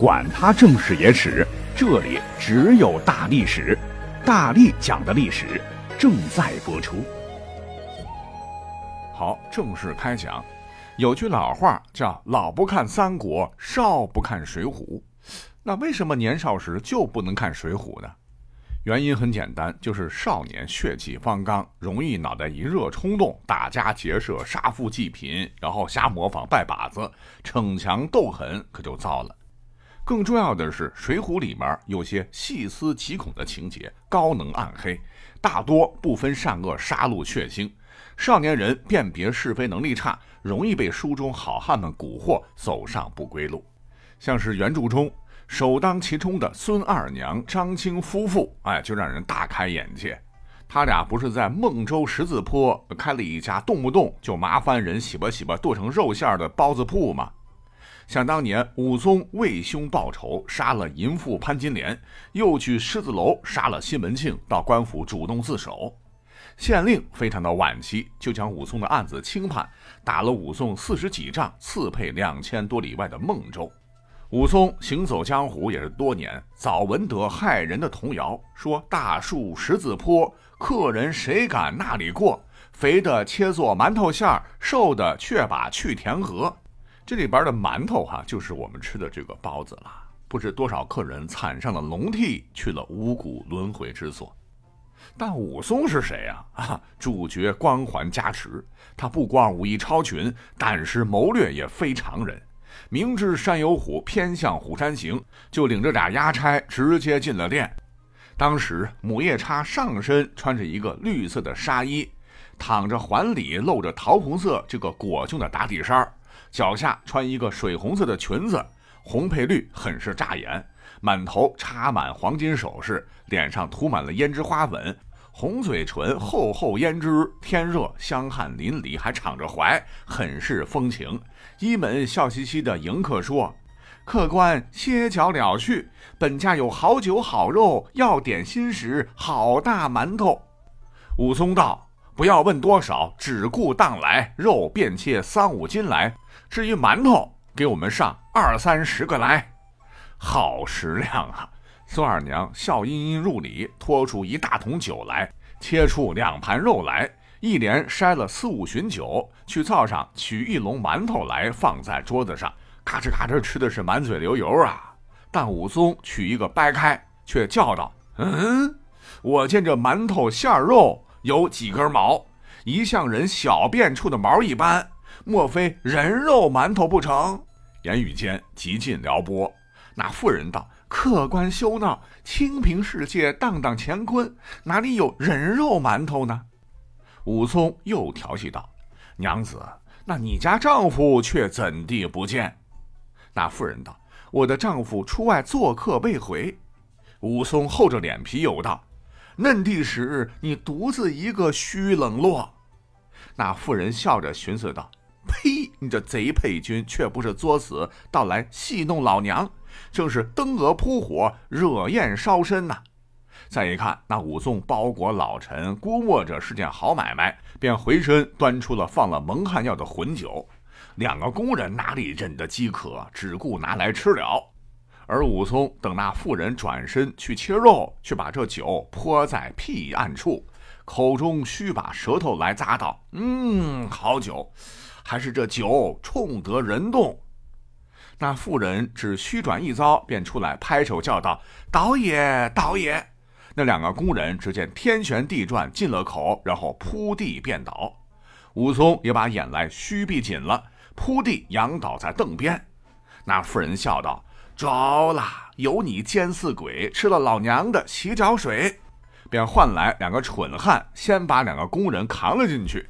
管他正史野史，这里只有大历史，大力讲的历史正在播出。好，正式开讲。有句老话叫“老不看三国，少不看水浒”。那为什么年少时就不能看水浒呢？原因很简单，就是少年血气方刚，容易脑袋一热冲动，打家劫舍、杀富济贫，然后瞎模仿拜把子，逞强斗狠，可就糟了。更重要的是，《水浒》里面有些细思极恐的情节，高能暗黑，大多不分善恶，杀戮血腥，少年人辨别是非能力差，容易被书中好汉们蛊惑，走上不归路。像是原著中。首当其冲的孙二娘、张青夫妇，哎，就让人大开眼界。他俩不是在孟州十字坡开了一家动不动就麻烦人洗吧洗吧剁成肉馅的包子铺吗？想当年武松为兄报仇，杀了淫妇潘金莲，又去狮子楼杀了西门庆，到官府主动自首。县令非常的惋惜，就将武松的案子轻判，打了武松四十几仗，赐配两千多里外的孟州。武松行走江湖也是多年，早闻得害人的童谣，说大树十字坡，客人谁敢那里过？肥的切做馒头馅儿，瘦的却把去填河。这里边的馒头哈，就是我们吃的这个包子了。不知多少客人惨上了龙替，去了五谷轮回之所。但武松是谁呀？啊，主角光环加持，他不光武艺超群，胆识谋略也非常人。明知山有虎，偏向虎山行，就领着俩押差直接进了店。当时母夜叉上身穿着一个绿色的纱衣，躺着环里露着桃红色这个裹胸的打底衫，脚下穿一个水红色的裙子，红配绿，很是扎眼。满头插满黄金首饰，脸上涂满了胭脂花粉。红嘴唇，厚厚胭脂，天热香汗淋漓，还敞着怀，很是风情。一门笑嘻嘻的迎客说：“客官歇脚了去，本家有好酒好肉，要点心时好大馒头。”武松道：“不要问多少，只顾当来，肉便切三五斤来。至于馒头，给我们上二三十个来。”好食量啊！孙二娘笑吟吟入里，拖出一大桶酒来，切出两盘肉来，一连筛了四五巡酒，去灶上取一笼馒头来，放在桌子上，咔哧咔哧吃的是满嘴流油啊！但武松取一个掰开，却叫道：“嗯，我见这馒头馅肉有几根毛，一像人小便处的毛一般，莫非人肉馒头不成？”言语间极尽撩拨。那妇人道。客官休闹，清平世界，荡荡乾坤，哪里有人肉馒头呢？武松又调戏道：“娘子，那你家丈夫却怎地不见？”那妇人道：“我的丈夫出外做客未回。”武松厚着脸皮又道：“嫩地时，你独自一个虚冷落。”那妇人笑着寻思道：“呸！你这贼配军，却不是作死，倒来戏弄老娘。”正是灯蛾扑火，惹焰烧身呐！再一看，那武松包裹老陈，估摸着是件好买卖，便回身端出了放了蒙汗药的混酒。两个工人哪里忍得饥渴，只顾拿来吃了。而武松等那妇人转身去切肉，却把这酒泼在僻暗处，口中须把舌头来咂道：“嗯，好酒，还是这酒冲得人动。”那妇人只虚转一遭，便出来拍手叫道：“倒也，倒也！”那两个工人只见天旋地转，进了口，然后扑地便倒。武松也把眼来虚闭紧了，扑地仰倒在凳边。那妇人笑道：“着了，有你奸似鬼，吃了老娘的洗脚水。”便唤来两个蠢汉，先把两个工人扛了进去。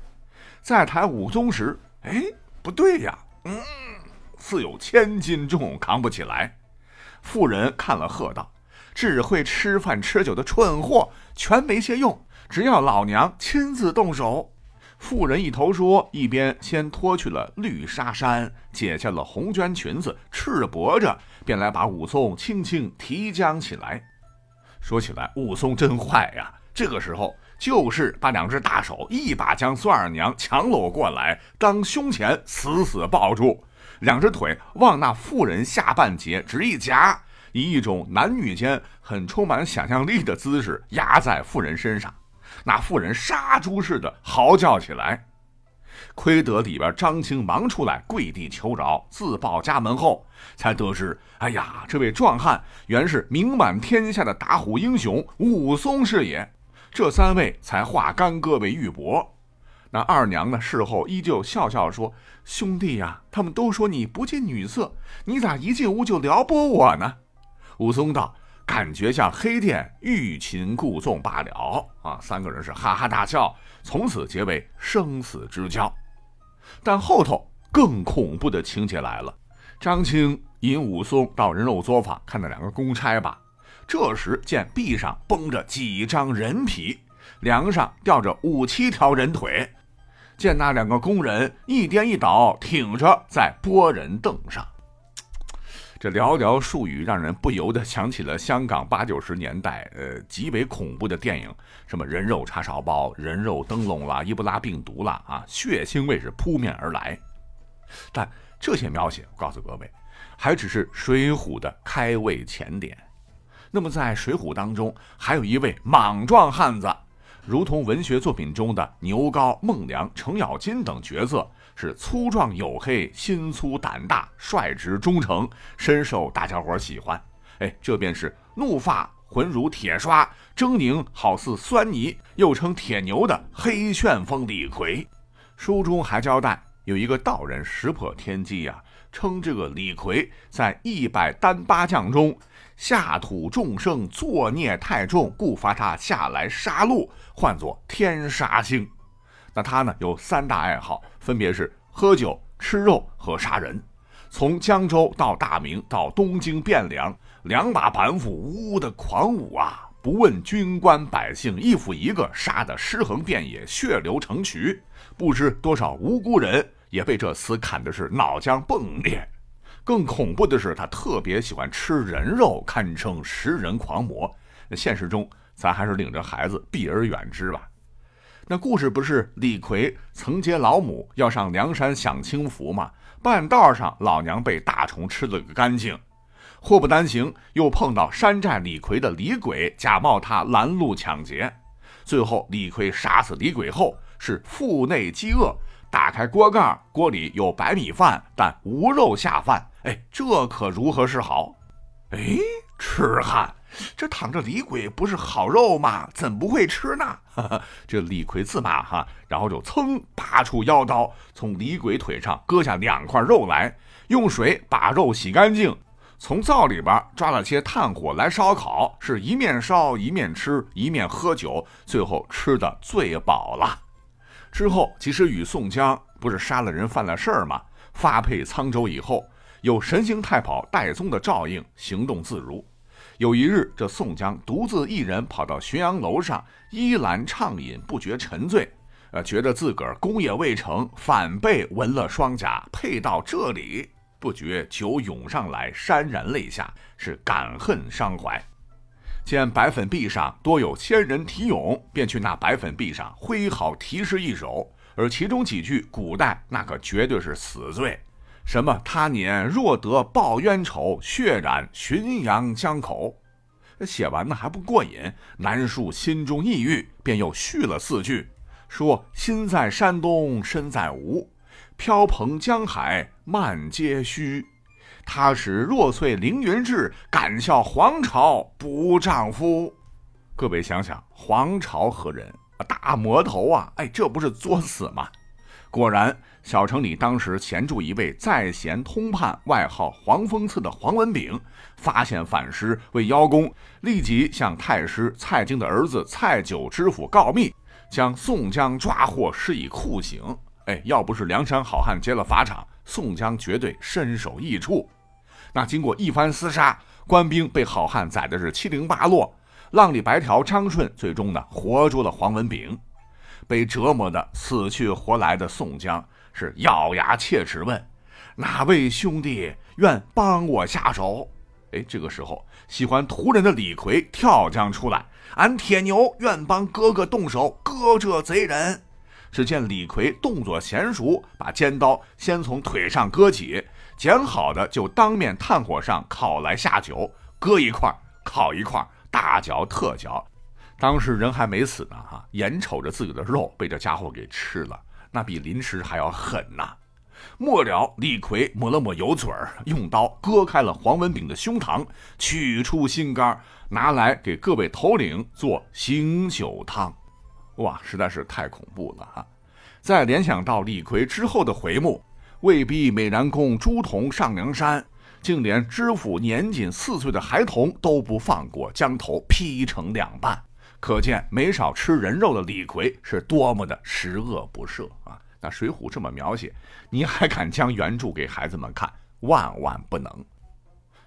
再抬武松时，哎，不对呀，嗯。似有千斤重，扛不起来。妇人看了，喝道：“只会吃饭吃酒的蠢货，全没些用。只要老娘亲自动手。”妇人一头说，一边先脱去了绿纱衫，解下了红绢裙子，赤膊着，便来把武松轻轻提将起来。说起来，武松真坏呀！这个时候，就是把两只大手一把将孙二娘强搂过来，当胸前死死抱住。两只腿往那妇人下半截直一夹，以一种男女间很充满想象力的姿势压在妇人身上。那妇人杀猪似的嚎叫起来。亏得里边张青忙出来跪地求饶，自报家门后，才得知，哎呀，这位壮汉原是名满天下的打虎英雄武松是也。这三位才化干戈为玉帛。那二娘呢？事后依旧笑笑说：“兄弟呀，他们都说你不近女色，你咋一进屋就撩拨我呢？”武松道：“感觉像黑店欲擒故纵罢了。”啊，三个人是哈哈大笑，从此结为生死之交。但后头更恐怖的情节来了，张青引武松到人肉作坊看那两个公差吧。这时见壁上绷着几张人皮，梁上吊着五七条人腿。见那两个工人一颠一倒挺着在拨人凳上，这寥寥数语让人不由得想起了香港八九十年代呃极为恐怖的电影，什么人肉叉烧包、人肉灯笼啦、伊布拉病毒啦啊，血腥味是扑面而来。但这些描写，告诉各位，还只是《水浒》的开胃前点。那么在《水浒》当中，还有一位莽撞汉子。如同文学作品中的牛皋、孟良、程咬金等角色，是粗壮黝黑、心粗胆大、率直忠诚，深受大家伙喜欢。哎，这便是怒发浑如铁刷，狰狞好似酸泥，又称铁牛的黑旋风李逵。书中还交代，有一个道人识破天机呀，称这个李逵在一百单八将中。下土众生作孽太重，故罚他下来杀戮，唤作天杀星。那他呢有三大爱好，分别是喝酒、吃肉和杀人。从江州到大明到东京汴梁，两把板斧呜的狂舞啊，不问军官百姓，一斧一个杀得尸横遍野，血流成渠。不知多少无辜人也被这厮砍的是脑浆迸裂。更恐怖的是，他特别喜欢吃人肉，堪称食人狂魔。现实中，咱还是领着孩子避而远之吧。那故事不是李逵曾接老母要上梁山享清福吗？半道上，老娘被大虫吃了个干净。祸不单行，又碰到山寨李逵的李鬼，假冒他拦路抢劫。最后，李逵杀死李鬼后，是腹内饥饿。打开锅盖，锅里有白米饭，但无肉下饭。哎，这可如何是好？哎，痴汉，这躺着李鬼不是好肉吗？怎不会吃呢？这李逵自骂哈，然后就噌拔出腰刀，从李鬼腿上割下两块肉来，用水把肉洗干净，从灶里边抓了些炭火来烧烤，是一面烧一面吃，一面喝酒，最后吃的最饱了。之后，其实与宋江不是杀了人犯了事儿吗？发配沧州以后，有神行太保戴宗的照应，行动自如。有一日，这宋江独自一人跑到浔阳楼上，依栏畅饮，不觉沉醉。呃，觉得自个儿功业未成，反被纹了双甲，配到这里，不觉酒涌上来，潸然泪下，是感恨伤怀。见白粉壁上多有仙人题咏，便去那白粉壁上挥毫题诗一首，而其中几句古代那可绝对是死罪。什么他年若得报冤仇，血染浔阳江口。写完呢还不过瘾，南树心中抑郁，便又续了四句，说心在山东身在吴，飘蓬江海漫皆虚。他使若遂凌云志，敢笑黄巢不丈夫。各位想想，黄巢何人？大魔头啊！哎，这不是作死吗？果然，小城里当时闲住一位在贤通判，外号黄风刺的黄文炳，发现反诗为邀功，立即向太师蔡京的儿子蔡九知府告密，将宋江抓获，施以酷刑。哎，要不是梁山好汉接了法场。宋江绝对身首异处。那经过一番厮杀，官兵被好汉宰的是七零八落。浪里白条张顺最终呢活捉了黄文炳。被折磨的死去活来的宋江是咬牙切齿问：“哪位兄弟愿帮我下手？”哎，这个时候喜欢屠人的李逵跳将出来：“俺铁牛愿帮哥哥动手割这贼人。”只见李逵动作娴熟，把尖刀先从腿上割起，捡好的就当面炭火上烤来下酒，割一块烤一块，大嚼特嚼。当时人还没死呢，哈，眼瞅着自己的肉被这家伙给吃了，那比临时还要狠呐。末了，李逵抹了抹油嘴儿，用刀割开了黄文炳的胸膛，取出心肝，拿来给各位头领做醒酒汤。哇，实在是太恐怖了哈！再联想到李逵之后的回目，为逼美髯公朱仝上梁山，竟连知府年仅四岁的孩童都不放过，将头劈成两半。可见没少吃人肉的李逵是多么的十恶不赦啊！那《水浒》这么描写，你还敢将原著给孩子们看？万万不能！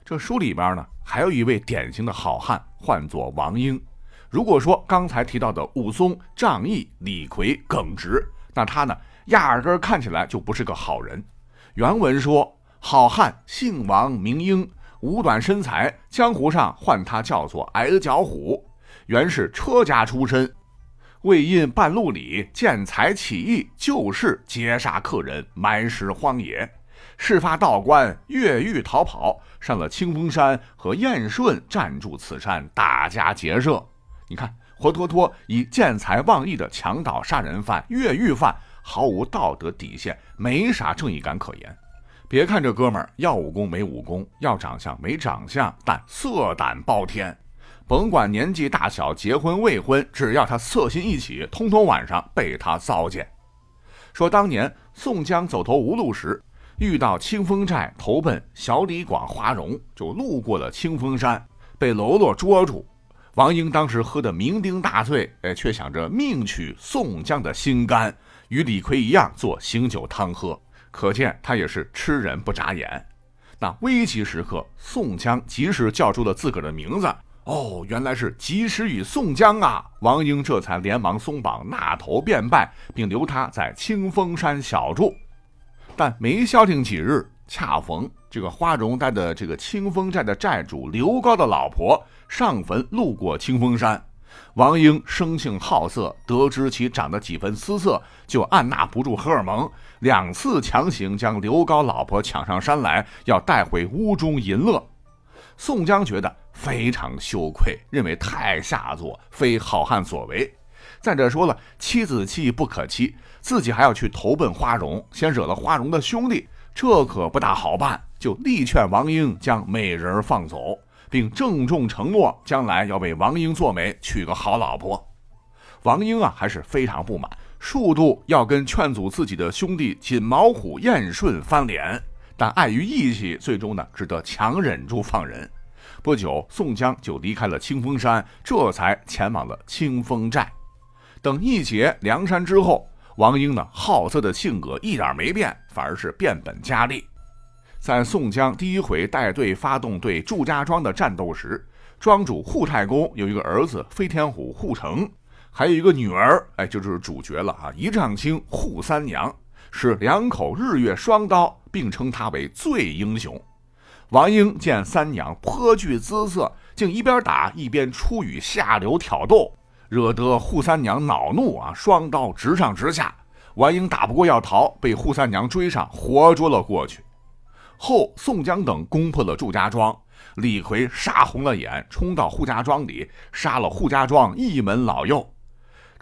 这书里边呢，还有一位典型的好汉，唤作王英。如果说刚才提到的武松、仗义、李逵耿直，那他呢，压根看起来就不是个好人。原文说：“好汉姓王，名英，五短身材，江湖上唤他叫做矮脚虎。原是车家出身。”为因半路里见财起意，救事劫杀客人，埋尸荒野。事发道观，越狱逃跑，上了清风山，和燕顺暂住此山，打家劫舍。你看，活脱脱以见财忘义的强盗、杀人犯、越狱犯，毫无道德底线，没啥正义感可言。别看这哥们儿要武功没武功，要长相没长相，但色胆包天。甭管年纪大小，结婚未婚，只要他色心一起，通通晚上被他糟践。说当年宋江走投无路时，遇到清风寨投奔小李广花荣，就路过了清风山，被喽啰捉住。王英当时喝得酩酊大醉，哎，却想着命取宋江的心肝，与李逵一样做醒酒汤喝。可见他也是吃人不眨眼。那危急时刻，宋江及时叫出了自个儿的名字。哦，原来是及时雨宋江啊！王英这才连忙松绑，纳头便拜，并留他在清风山小住。但没消停几日，恰逢这个花荣带的这个清风寨的寨主刘高的老婆上坟路过清风山，王英生性好色，得知其长得几分姿色，就按捺不住荷尔蒙，两次强行将刘高老婆抢上山来，要带回屋中淫乐。宋江觉得。非常羞愧，认为太下作，非好汉所为。再者说了，妻子气不可欺，自己还要去投奔花荣，先惹了花荣的兄弟，这可不大好办。就力劝王英将美人放走，并郑重承诺将来要为王英做媒，娶个好老婆。王英啊，还是非常不满，数度要跟劝阻自己的兄弟锦毛虎燕顺翻脸，但碍于义气，最终呢，只得强忍住放人。不久，宋江就离开了清风山，这才前往了清风寨。等一解梁山之后，王英呢好色的性格一点没变，反而是变本加厉。在宋江第一回带队发动对祝家庄的战斗时，庄主扈太公有一个儿子飞天虎扈成，还有一个女儿，哎，就是主角了啊！一丈青扈三娘是两口日月双刀，并称他为最英雄。王英见三娘颇具姿色，竟一边打一边出语下流挑逗，惹得扈三娘恼怒啊，双刀直上直下。王英打不过要逃，被扈三娘追上，活捉了过去。后宋江等攻破了祝家庄，李逵杀红了眼，冲到扈家庄里，杀了扈家庄一门老幼。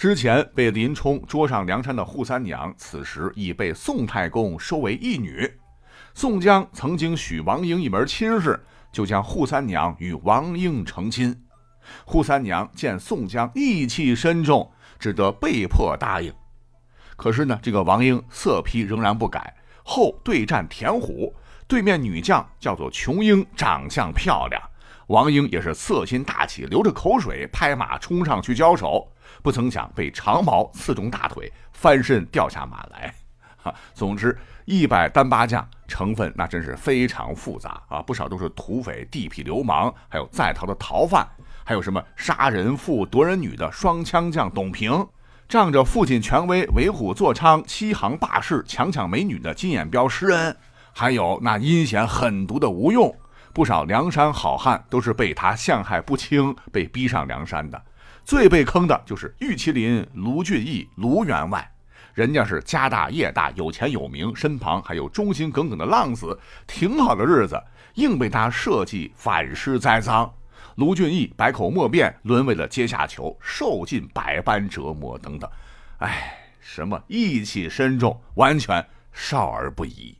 之前被林冲捉上梁山的扈三娘，此时已被宋太公收为义女。宋江曾经许王英一门亲事，就将扈三娘与王英成亲。扈三娘见宋江义气深重，只得被迫答应。可是呢，这个王英色批仍然不改。后对战田虎，对面女将叫做琼英，长相漂亮。王英也是色心大起，流着口水，拍马冲上去交手，不曾想被长矛刺中大腿，翻身掉下马来。哈，总之。一百单八将，成分那真是非常复杂啊！不少都是土匪、地痞流氓，还有在逃的逃犯，还有什么杀人妇、夺人女的双枪将董平，仗着父亲权威为虎作伥、欺行霸市、强抢美女的金眼彪施恩，还有那阴险狠毒的吴用。不少梁山好汉都是被他陷害不轻，被逼上梁山的。最被坑的就是玉麒麟卢俊义、卢员外。人家是家大业大，有钱有名，身旁还有忠心耿耿的浪子，挺好的日子，硬被他设计反噬栽赃。卢俊义百口莫辩，沦为了阶下囚，受尽百般折磨等等。哎，什么义气深重，完全少儿不宜。